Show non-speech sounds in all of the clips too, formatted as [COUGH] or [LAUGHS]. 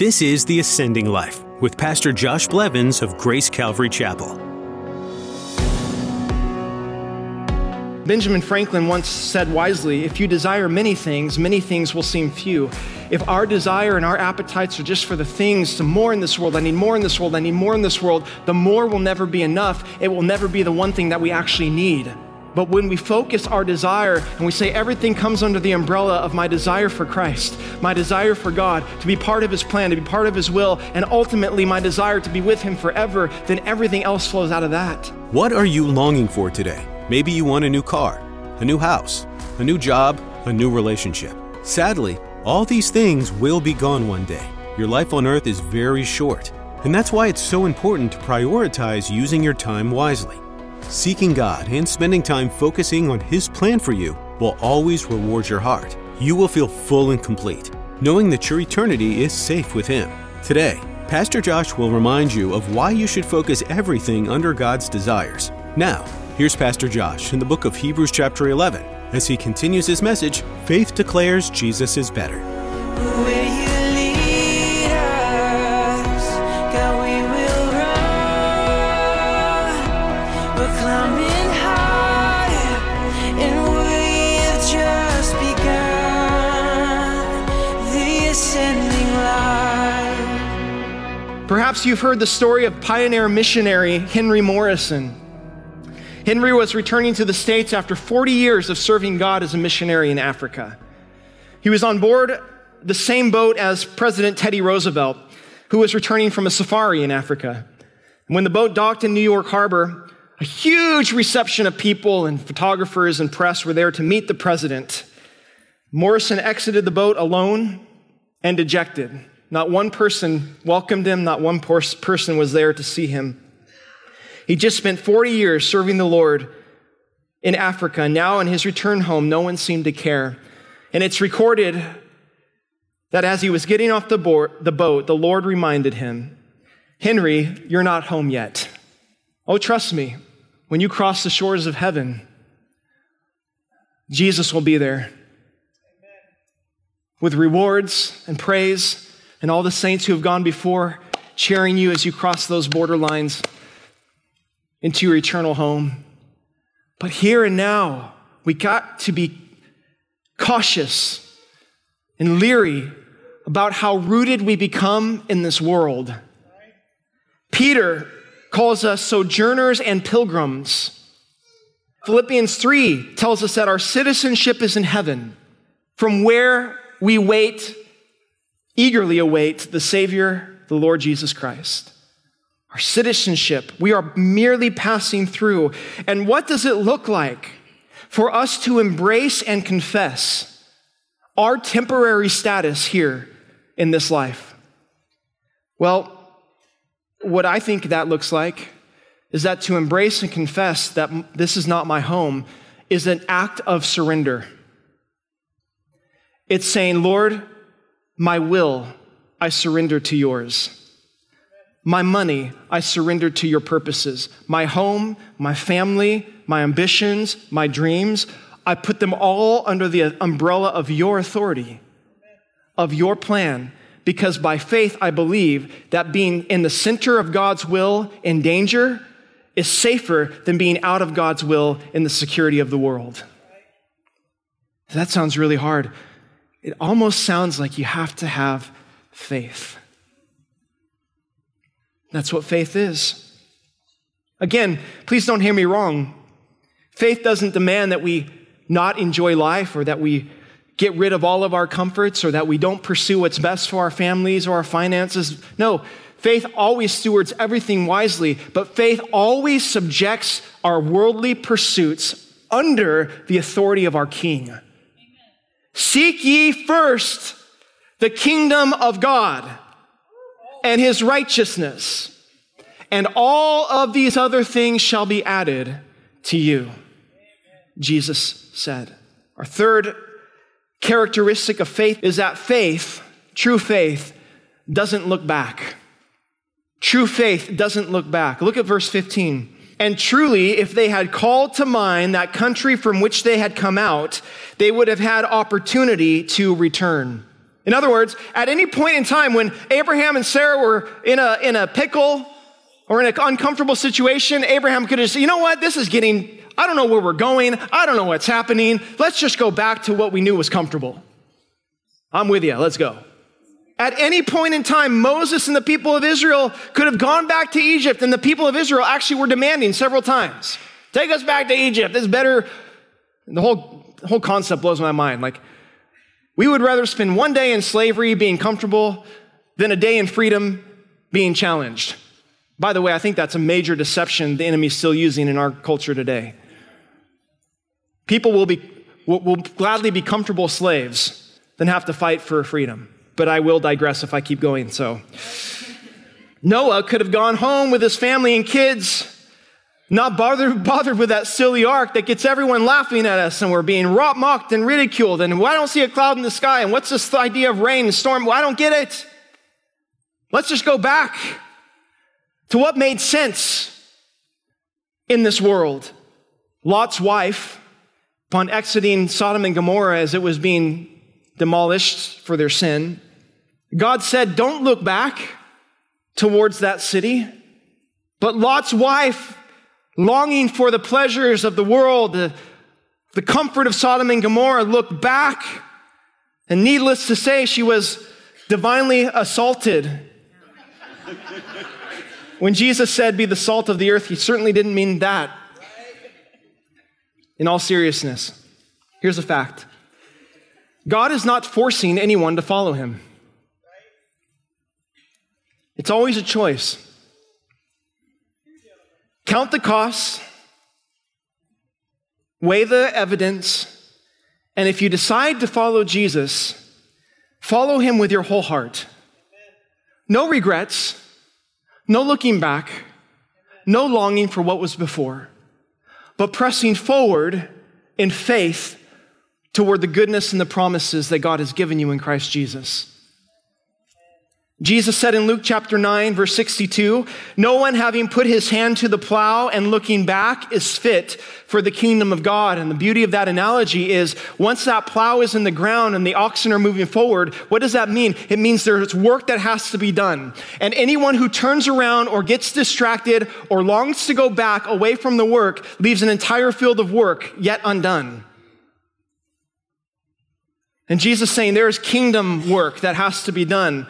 This is The Ascending Life with Pastor Josh Blevins of Grace Calvary Chapel. Benjamin Franklin once said wisely if you desire many things, many things will seem few. If our desire and our appetites are just for the things, to more in this world, I need more in this world, I need more in this world, the more will never be enough. It will never be the one thing that we actually need. But when we focus our desire and we say everything comes under the umbrella of my desire for Christ, my desire for God, to be part of His plan, to be part of His will, and ultimately my desire to be with Him forever, then everything else flows out of that. What are you longing for today? Maybe you want a new car, a new house, a new job, a new relationship. Sadly, all these things will be gone one day. Your life on earth is very short, and that's why it's so important to prioritize using your time wisely. Seeking God and spending time focusing on His plan for you will always reward your heart. You will feel full and complete, knowing that your eternity is safe with Him. Today, Pastor Josh will remind you of why you should focus everything under God's desires. Now, here's Pastor Josh in the book of Hebrews, chapter 11, as he continues his message Faith declares Jesus is better. Perhaps you've heard the story of pioneer missionary Henry Morrison. Henry was returning to the States after 40 years of serving God as a missionary in Africa. He was on board the same boat as President Teddy Roosevelt, who was returning from a safari in Africa. When the boat docked in New York Harbor, a huge reception of people and photographers and press were there to meet the president. Morrison exited the boat alone and dejected. Not one person welcomed him, not one person was there to see him. He just spent 40 years serving the Lord in Africa. Now, in his return home, no one seemed to care. And it's recorded that as he was getting off the, board, the boat, the Lord reminded him, Henry, you're not home yet. Oh, trust me, when you cross the shores of heaven, Jesus will be there with rewards and praise and all the saints who have gone before, cheering you as you cross those border lines into your eternal home. But here and now, we got to be cautious and leery about how rooted we become in this world. Peter calls us sojourners and pilgrims. Philippians 3 tells us that our citizenship is in heaven, from where we wait eagerly await the Savior, the Lord Jesus Christ. Our citizenship, we are merely passing through. And what does it look like for us to embrace and confess our temporary status here in this life? Well, what I think that looks like is that to embrace and confess that this is not my home is an act of surrender. It's saying, Lord, my will, I surrender to yours. My money, I surrender to your purposes. My home, my family, my ambitions, my dreams, I put them all under the umbrella of your authority, of your plan, because by faith I believe that being in the center of God's will in danger is safer than being out of God's will in the security of the world. That sounds really hard it almost sounds like you have to have faith. That's what faith is. Again, please don't hear me wrong. Faith doesn't demand that we not enjoy life or that we get rid of all of our comforts or that we don't pursue what's best for our families or our finances. No, faith always stewards everything wisely, but faith always subjects our worldly pursuits under the authority of our King. Seek ye first the kingdom of God and his righteousness, and all of these other things shall be added to you. Jesus said. Our third characteristic of faith is that faith, true faith, doesn't look back. True faith doesn't look back. Look at verse 15. And truly, if they had called to mind that country from which they had come out, they would have had opportunity to return. In other words, at any point in time when Abraham and Sarah were in a, in a pickle or in an uncomfortable situation, Abraham could have said, you know what, this is getting, I don't know where we're going. I don't know what's happening. Let's just go back to what we knew was comfortable. I'm with you. Let's go. At any point in time, Moses and the people of Israel could have gone back to Egypt, and the people of Israel actually were demanding several times take us back to Egypt. This is better. The whole, the whole concept blows my mind. Like, we would rather spend one day in slavery being comfortable than a day in freedom being challenged. By the way, I think that's a major deception the enemy's still using in our culture today. People will, be, will, will gladly be comfortable slaves than have to fight for freedom. But I will digress if I keep going, so. Noah could have gone home with his family and kids not bothered, bothered with that silly ark that gets everyone laughing at us and we're being mocked and ridiculed. And why don't see a cloud in the sky? And what's this idea of rain and storm? Well, I don't get it. Let's just go back to what made sense in this world. Lot's wife, upon exiting Sodom and Gomorrah as it was being demolished for their sin, God said, Don't look back towards that city. But Lot's wife longing for the pleasures of the world, the, the comfort of Sodom and Gomorrah, looked back. And needless to say, she was divinely assaulted. when Jesus said, Be the salt of the earth, he certainly didn't mean that. In all seriousness, here's a fact God is not forcing anyone to follow him, it's always a choice. Count the costs, weigh the evidence, and if you decide to follow Jesus, follow him with your whole heart. No regrets, no looking back, no longing for what was before, but pressing forward in faith toward the goodness and the promises that God has given you in Christ Jesus. Jesus said in Luke chapter 9, verse 62, No one having put his hand to the plow and looking back is fit for the kingdom of God. And the beauty of that analogy is once that plow is in the ground and the oxen are moving forward, what does that mean? It means there's work that has to be done. And anyone who turns around or gets distracted or longs to go back away from the work leaves an entire field of work yet undone. And Jesus saying there is kingdom work that has to be done.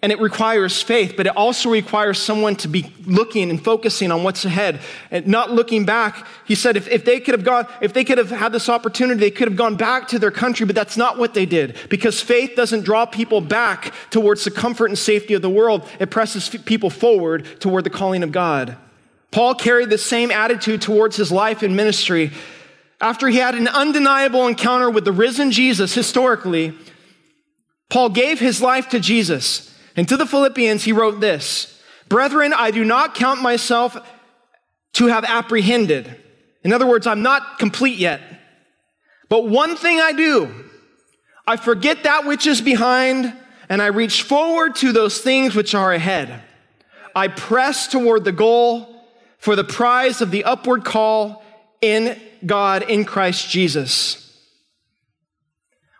And it requires faith, but it also requires someone to be looking and focusing on what's ahead and not looking back. He said if, if they could have gone, if they could have had this opportunity, they could have gone back to their country, but that's not what they did because faith doesn't draw people back towards the comfort and safety of the world. It presses people forward toward the calling of God. Paul carried the same attitude towards his life and ministry. After he had an undeniable encounter with the risen Jesus historically, Paul gave his life to Jesus. And to the Philippians, he wrote this Brethren, I do not count myself to have apprehended. In other words, I'm not complete yet. But one thing I do, I forget that which is behind, and I reach forward to those things which are ahead. I press toward the goal for the prize of the upward call in God in Christ Jesus.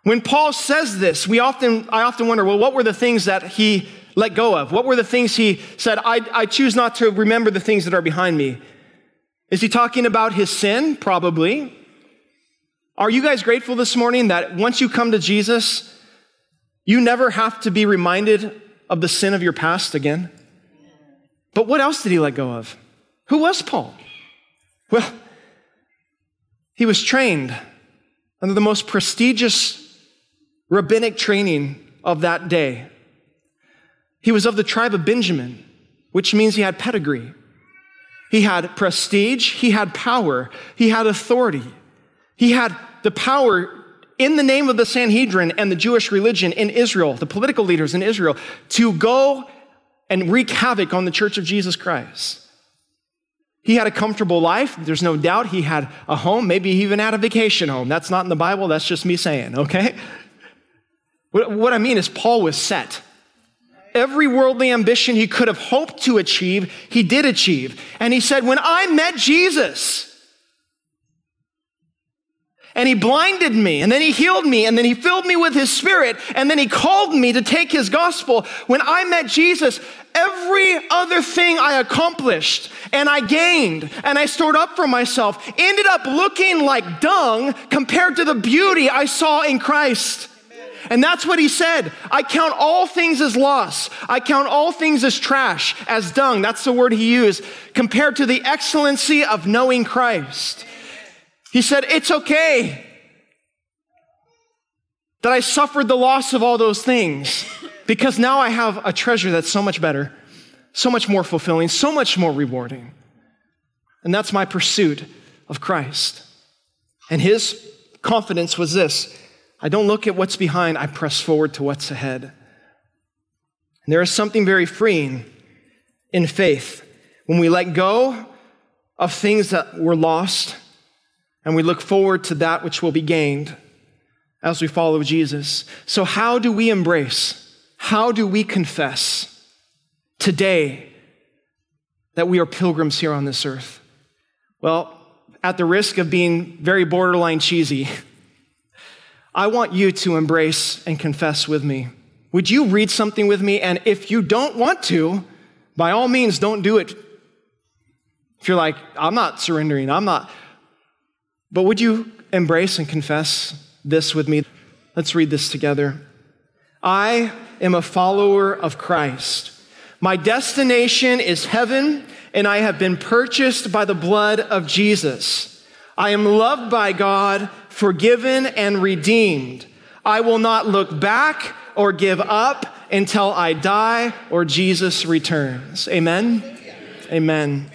When Paul says this, we often, I often wonder, well, what were the things that he let go of? What were the things he said, I, I choose not to remember the things that are behind me? Is he talking about his sin? Probably. Are you guys grateful this morning that once you come to Jesus, you never have to be reminded of the sin of your past again? But what else did he let go of? Who was Paul? Well, he was trained under the most prestigious rabbinic training of that day. He was of the tribe of Benjamin, which means he had pedigree. He had prestige, he had power, he had authority. He had the power in the name of the Sanhedrin and the Jewish religion in Israel, the political leaders in Israel, to go and wreak havoc on the church of Jesus Christ. He had a comfortable life. There's no doubt he had a home. Maybe he even had a vacation home. That's not in the Bible. That's just me saying, okay? What I mean is, Paul was set. Every worldly ambition he could have hoped to achieve, he did achieve. And he said, When I met Jesus, and he blinded me, and then he healed me, and then he filled me with his spirit, and then he called me to take his gospel. When I met Jesus, every other thing I accomplished and I gained and I stored up for myself ended up looking like dung compared to the beauty I saw in Christ. And that's what he said. I count all things as loss. I count all things as trash, as dung. That's the word he used, compared to the excellency of knowing Christ. He said, It's okay that I suffered the loss of all those things because now I have a treasure that's so much better, so much more fulfilling, so much more rewarding. And that's my pursuit of Christ. And his confidence was this I don't look at what's behind, I press forward to what's ahead. And there is something very freeing in faith when we let go of things that were lost and we look forward to that which will be gained as we follow Jesus. So, how do we embrace? How do we confess today that we are pilgrims here on this earth? Well, at the risk of being very borderline cheesy, I want you to embrace and confess with me. Would you read something with me? And if you don't want to, by all means, don't do it. If you're like, I'm not surrendering, I'm not. But would you embrace and confess this with me? Let's read this together. I am a follower of Christ. My destination is heaven, and I have been purchased by the blood of Jesus. I am loved by God, forgiven, and redeemed. I will not look back or give up until I die or Jesus returns. Amen? Amen.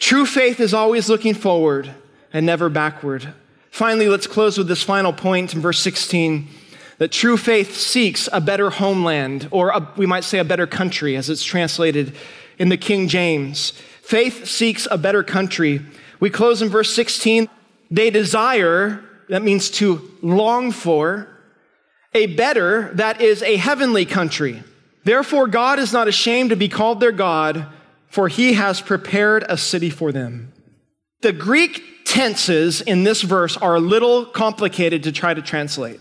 True faith is always looking forward and never backward. Finally, let's close with this final point in verse 16 that true faith seeks a better homeland, or a, we might say a better country, as it's translated in the King James. Faith seeks a better country. We close in verse 16. They desire, that means to long for, a better, that is a heavenly country. Therefore, God is not ashamed to be called their God, for he has prepared a city for them. The Greek tenses in this verse are a little complicated to try to translate.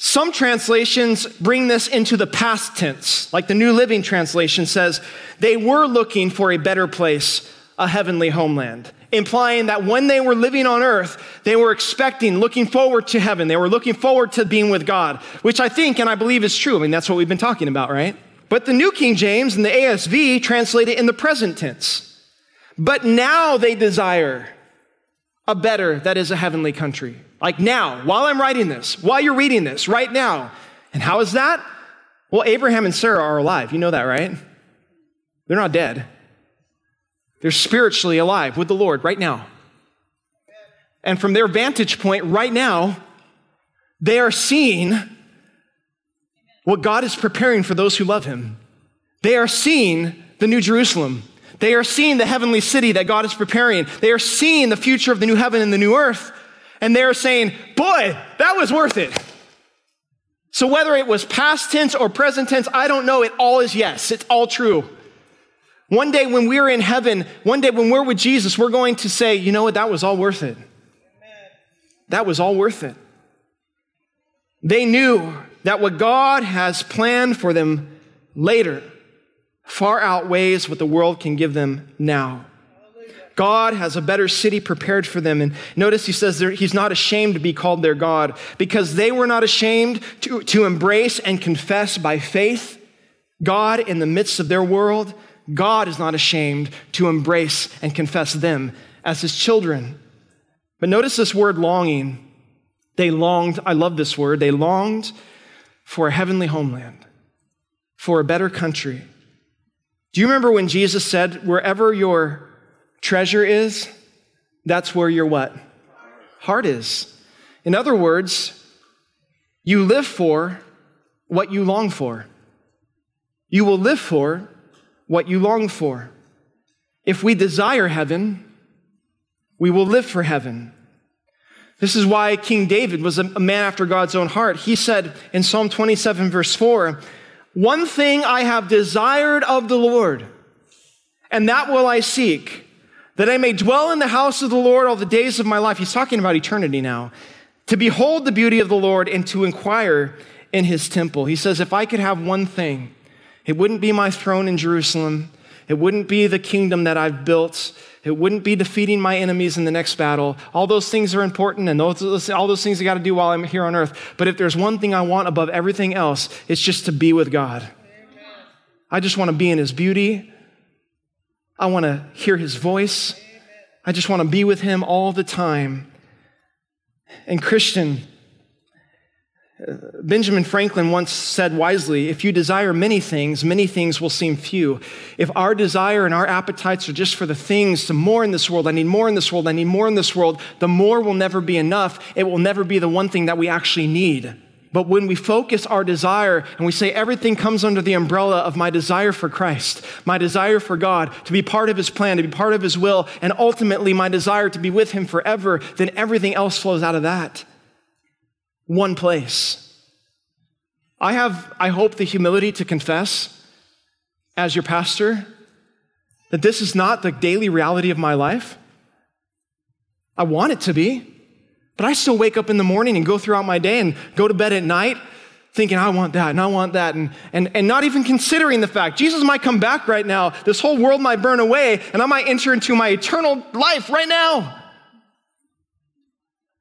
Some translations bring this into the past tense, like the New Living Translation says, they were looking for a better place, a heavenly homeland, implying that when they were living on earth, they were expecting, looking forward to heaven. They were looking forward to being with God, which I think and I believe is true. I mean, that's what we've been talking about, right? But the New King James and the ASV translate it in the present tense. But now they desire a better that is a heavenly country. Like now, while I'm writing this, while you're reading this, right now. And how is that? Well, Abraham and Sarah are alive. You know that, right? They're not dead. They're spiritually alive with the Lord right now. And from their vantage point right now, they are seeing what God is preparing for those who love Him. They are seeing the New Jerusalem. They are seeing the heavenly city that God is preparing. They are seeing the future of the new heaven and the new earth. And they're saying, boy, that was worth it. So whether it was past tense or present tense, I don't know. It all is yes. It's all true. One day when we're in heaven, one day when we're with Jesus, we're going to say, you know what? That was all worth it. That was all worth it. They knew that what God has planned for them later far outweighs what the world can give them now. God has a better city prepared for them. And notice he says he's not ashamed to be called their God because they were not ashamed to, to embrace and confess by faith God in the midst of their world. God is not ashamed to embrace and confess them as his children. But notice this word longing. They longed, I love this word, they longed for a heavenly homeland, for a better country. Do you remember when Jesus said, wherever your treasure is, that's where your what? Heart is. In other words, you live for what you long for. You will live for what you long for. If we desire heaven, we will live for heaven. This is why King David was a man after God's own heart. He said in Psalm 27, verse 4, one thing I have desired of the Lord, and that will I seek, that I may dwell in the house of the Lord all the days of my life. He's talking about eternity now. To behold the beauty of the Lord and to inquire in his temple. He says, if I could have one thing, it wouldn't be my throne in Jerusalem. It wouldn't be the kingdom that I've built. It wouldn't be defeating my enemies in the next battle. All those things are important and those, all those things I got to do while I'm here on earth. But if there's one thing I want above everything else, it's just to be with God. I just want to be in His beauty. I want to hear His voice. I just want to be with Him all the time. And, Christian, Benjamin Franklin once said wisely if you desire many things, many things will seem few. If our desire and our appetites are just for the things to more in this world, I need more in this world, I need more in this world, the more will never be enough. It will never be the one thing that we actually need. But when we focus our desire and we say everything comes under the umbrella of my desire for Christ, my desire for God, to be part of His plan, to be part of His will, and ultimately my desire to be with Him forever, then everything else flows out of that one place. I have, I hope, the humility to confess as your pastor that this is not the daily reality of my life. I want it to be, but I still wake up in the morning and go throughout my day and go to bed at night thinking, I want that and I want that, and, and, and not even considering the fact Jesus might come back right now, this whole world might burn away, and I might enter into my eternal life right now.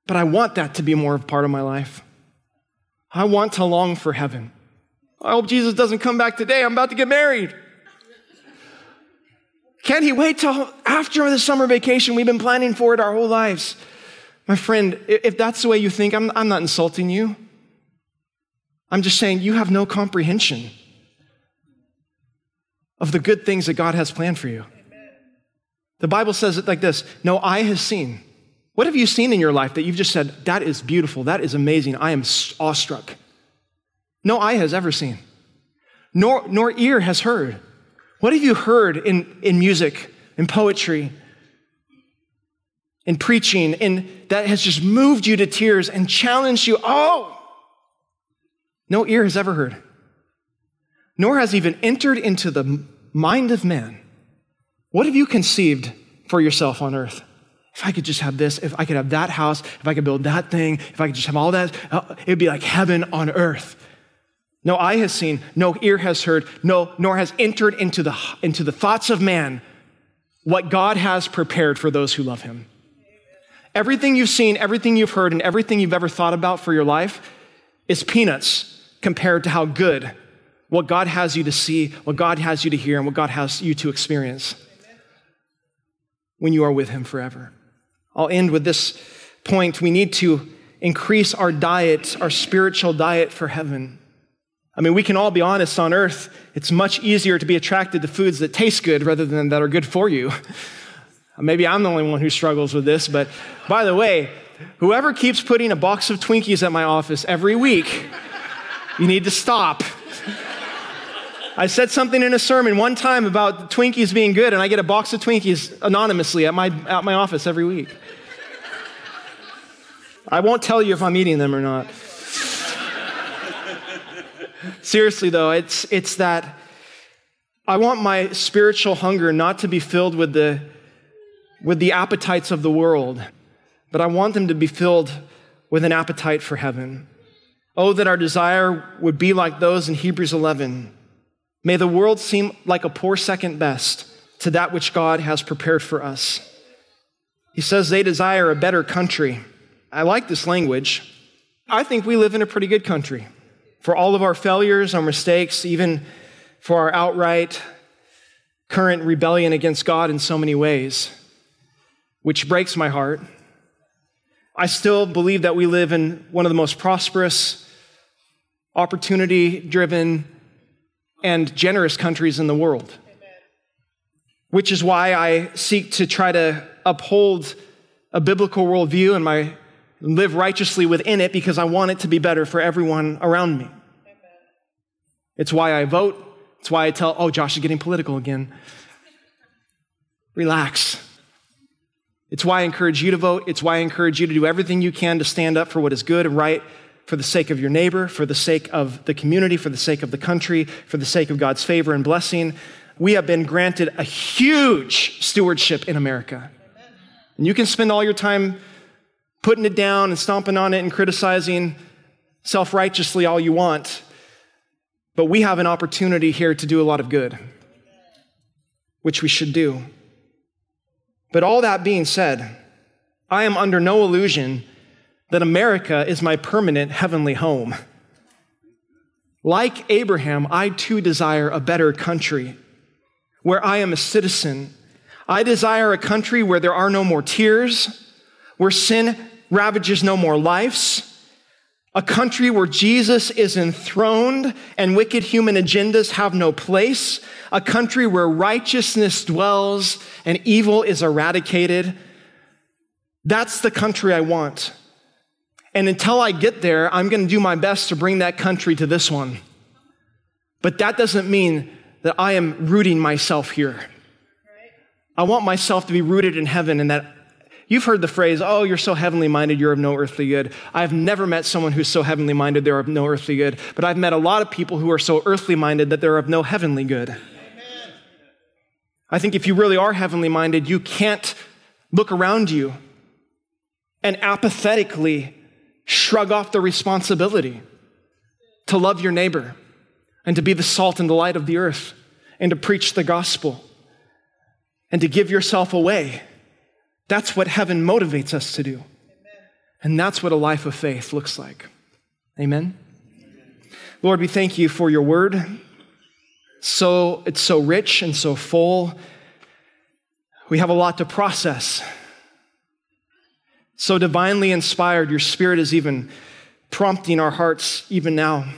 But I want that to be more of part of my life. I want to long for heaven. I hope Jesus doesn't come back today. I'm about to get married. Can't he wait till after the summer vacation? We've been planning for it our whole lives. My friend, if that's the way you think, I'm, I'm not insulting you. I'm just saying you have no comprehension of the good things that God has planned for you. The Bible says it like this No eye has seen, what have you seen in your life that you've just said, that is beautiful, that is amazing, I am awestruck? No eye has ever seen, nor, nor ear has heard. What have you heard in, in music, in poetry, in preaching, and that has just moved you to tears and challenged you? Oh, no ear has ever heard, nor has even entered into the mind of man. What have you conceived for yourself on earth? if I could just have this, if I could have that house, if I could build that thing, if I could just have all that, uh, it'd be like heaven on earth. No eye has seen, no ear has heard, no, nor has entered into the, into the thoughts of man what God has prepared for those who love him. Everything you've seen, everything you've heard, and everything you've ever thought about for your life is peanuts compared to how good what God has you to see, what God has you to hear, and what God has you to experience when you are with him forever. I'll end with this point. We need to increase our diet, our spiritual diet for heaven. I mean, we can all be honest on earth. It's much easier to be attracted to foods that taste good rather than that are good for you. [LAUGHS] Maybe I'm the only one who struggles with this, but by the way, whoever keeps putting a box of Twinkies at my office every week, you need to stop. I said something in a sermon one time about Twinkies being good, and I get a box of Twinkies anonymously at my, at my office every week. I won't tell you if I'm eating them or not. Seriously, though, it's, it's that I want my spiritual hunger not to be filled with the, with the appetites of the world, but I want them to be filled with an appetite for heaven. Oh, that our desire would be like those in Hebrews 11. May the world seem like a poor second best to that which God has prepared for us. He says they desire a better country I like this language. I think we live in a pretty good country. For all of our failures, our mistakes, even for our outright current rebellion against God in so many ways, which breaks my heart. I still believe that we live in one of the most prosperous, opportunity driven, and generous countries in the world. Which is why I seek to try to uphold a biblical worldview and my live righteously within it because I want it to be better for everyone around me. Amen. It's why I vote. It's why I tell, oh, Josh is getting political again. Relax. It's why I encourage you to vote. It's why I encourage you to do everything you can to stand up for what is good and right for the sake of your neighbor, for the sake of the community, for the sake of the country, for the sake of God's favor and blessing. we have been granted a huge stewardship in America. And you can spend all your time putting it down and stomping on it and criticizing self righteously all you want. But we have an opportunity here to do a lot of good, which we should do. But all that being said, I am under no illusion that America is my permanent heavenly home. Like Abraham, I too desire a better country where I am a citizen. I desire a country where there are no more tears, where sin ravages no more lives, a country where Jesus is enthroned and wicked human agendas have no place, a country where righteousness dwells and evil is eradicated. That's the country I want. And until I get there, I'm going to do my best to bring that country to this one. But that doesn't mean that I am rooting myself here. I want myself to be rooted in heaven and that You've heard the phrase, oh, you're so heavenly minded, you're of no earthly good. I've never met someone who's so heavenly minded, they're of no earthly good. But I've met a lot of people who are so earthly minded that they're of no heavenly good. I think if you really are heavenly minded, you can't look around you and apathetically shrug off the responsibility to love your neighbor and to be the salt and the light of the earth and to preach the gospel and to give yourself away that's what heaven motivates us to do. And that's what a life of faith looks like. Amen. Lord, we thank you for your word. So it's so rich and so full. We have a lot to process. So divinely inspired, your spirit is even prompting our hearts even now.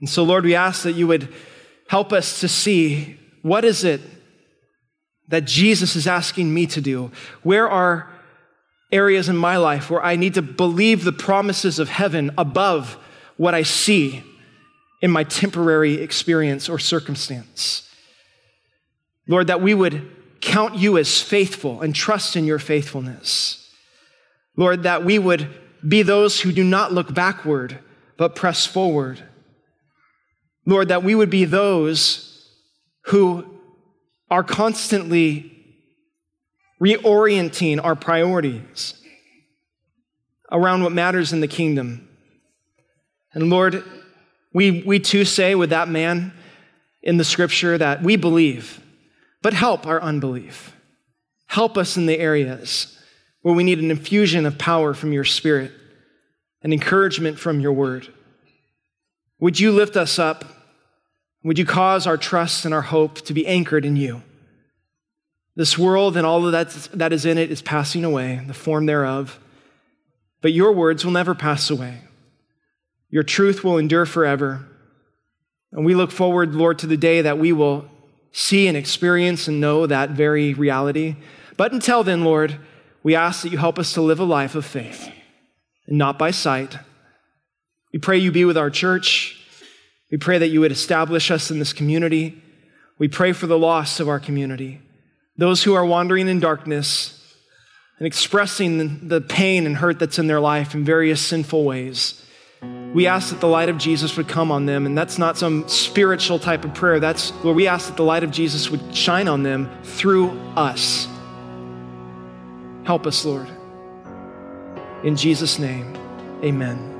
And so, Lord, we ask that you would help us to see what is it that Jesus is asking me to do? Where are areas in my life where I need to believe the promises of heaven above what I see in my temporary experience or circumstance? Lord, that we would count you as faithful and trust in your faithfulness. Lord, that we would be those who do not look backward, but press forward. Lord, that we would be those who are constantly reorienting our priorities around what matters in the kingdom. And Lord, we, we too say with that man in the scripture that we believe, but help our unbelief. Help us in the areas where we need an infusion of power from your spirit and encouragement from your word. Would you lift us up would you cause our trust and our hope to be anchored in you? This world and all that, that is in it is passing away, the form thereof. But your words will never pass away. Your truth will endure forever. And we look forward, Lord, to the day that we will see and experience and know that very reality. But until then, Lord, we ask that you help us to live a life of faith and not by sight. We pray you be with our church. We pray that you would establish us in this community. We pray for the lost of our community, those who are wandering in darkness and expressing the pain and hurt that's in their life in various sinful ways. We ask that the light of Jesus would come on them, and that's not some spiritual type of prayer. That's where we ask that the light of Jesus would shine on them through us. Help us, Lord. In Jesus' name, amen.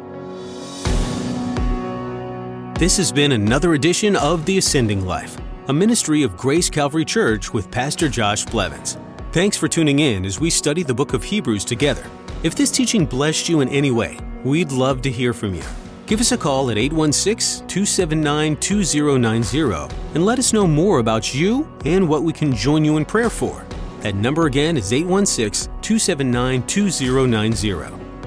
This has been another edition of The Ascending Life, a ministry of Grace Calvary Church with Pastor Josh Blevins. Thanks for tuning in as we study the book of Hebrews together. If this teaching blessed you in any way, we'd love to hear from you. Give us a call at 816 279 2090 and let us know more about you and what we can join you in prayer for. That number again is 816 279 2090.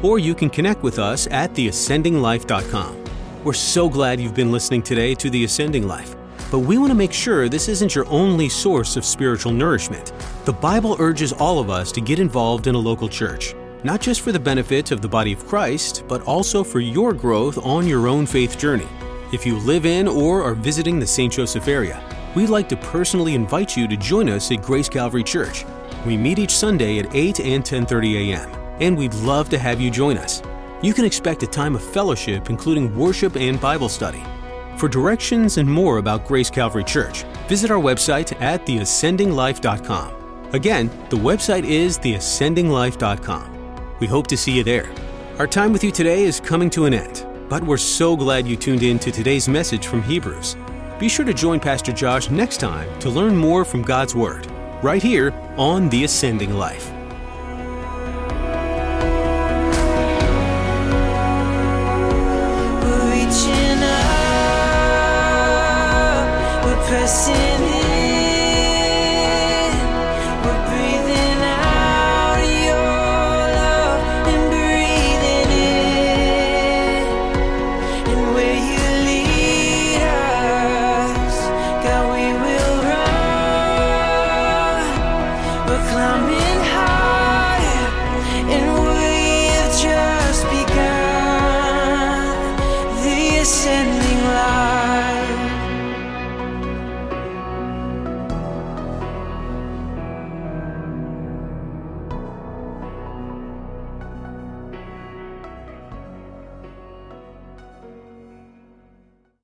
Or you can connect with us at theascendinglife.com. We're so glad you've been listening today to The Ascending Life. But we want to make sure this isn't your only source of spiritual nourishment. The Bible urges all of us to get involved in a local church, not just for the benefit of the body of Christ, but also for your growth on your own faith journey. If you live in or are visiting the St. Joseph area, we'd like to personally invite you to join us at Grace Calvary Church. We meet each Sunday at 8 and 10:30 a.m., and we'd love to have you join us you can expect a time of fellowship, including worship and Bible study. For directions and more about Grace Calvary Church, visit our website at theascendinglife.com. Again, the website is theascendinglife.com. We hope to see you there. Our time with you today is coming to an end, but we're so glad you tuned in to today's message from Hebrews. Be sure to join Pastor Josh next time to learn more from God's Word, right here on The Ascending Life. We're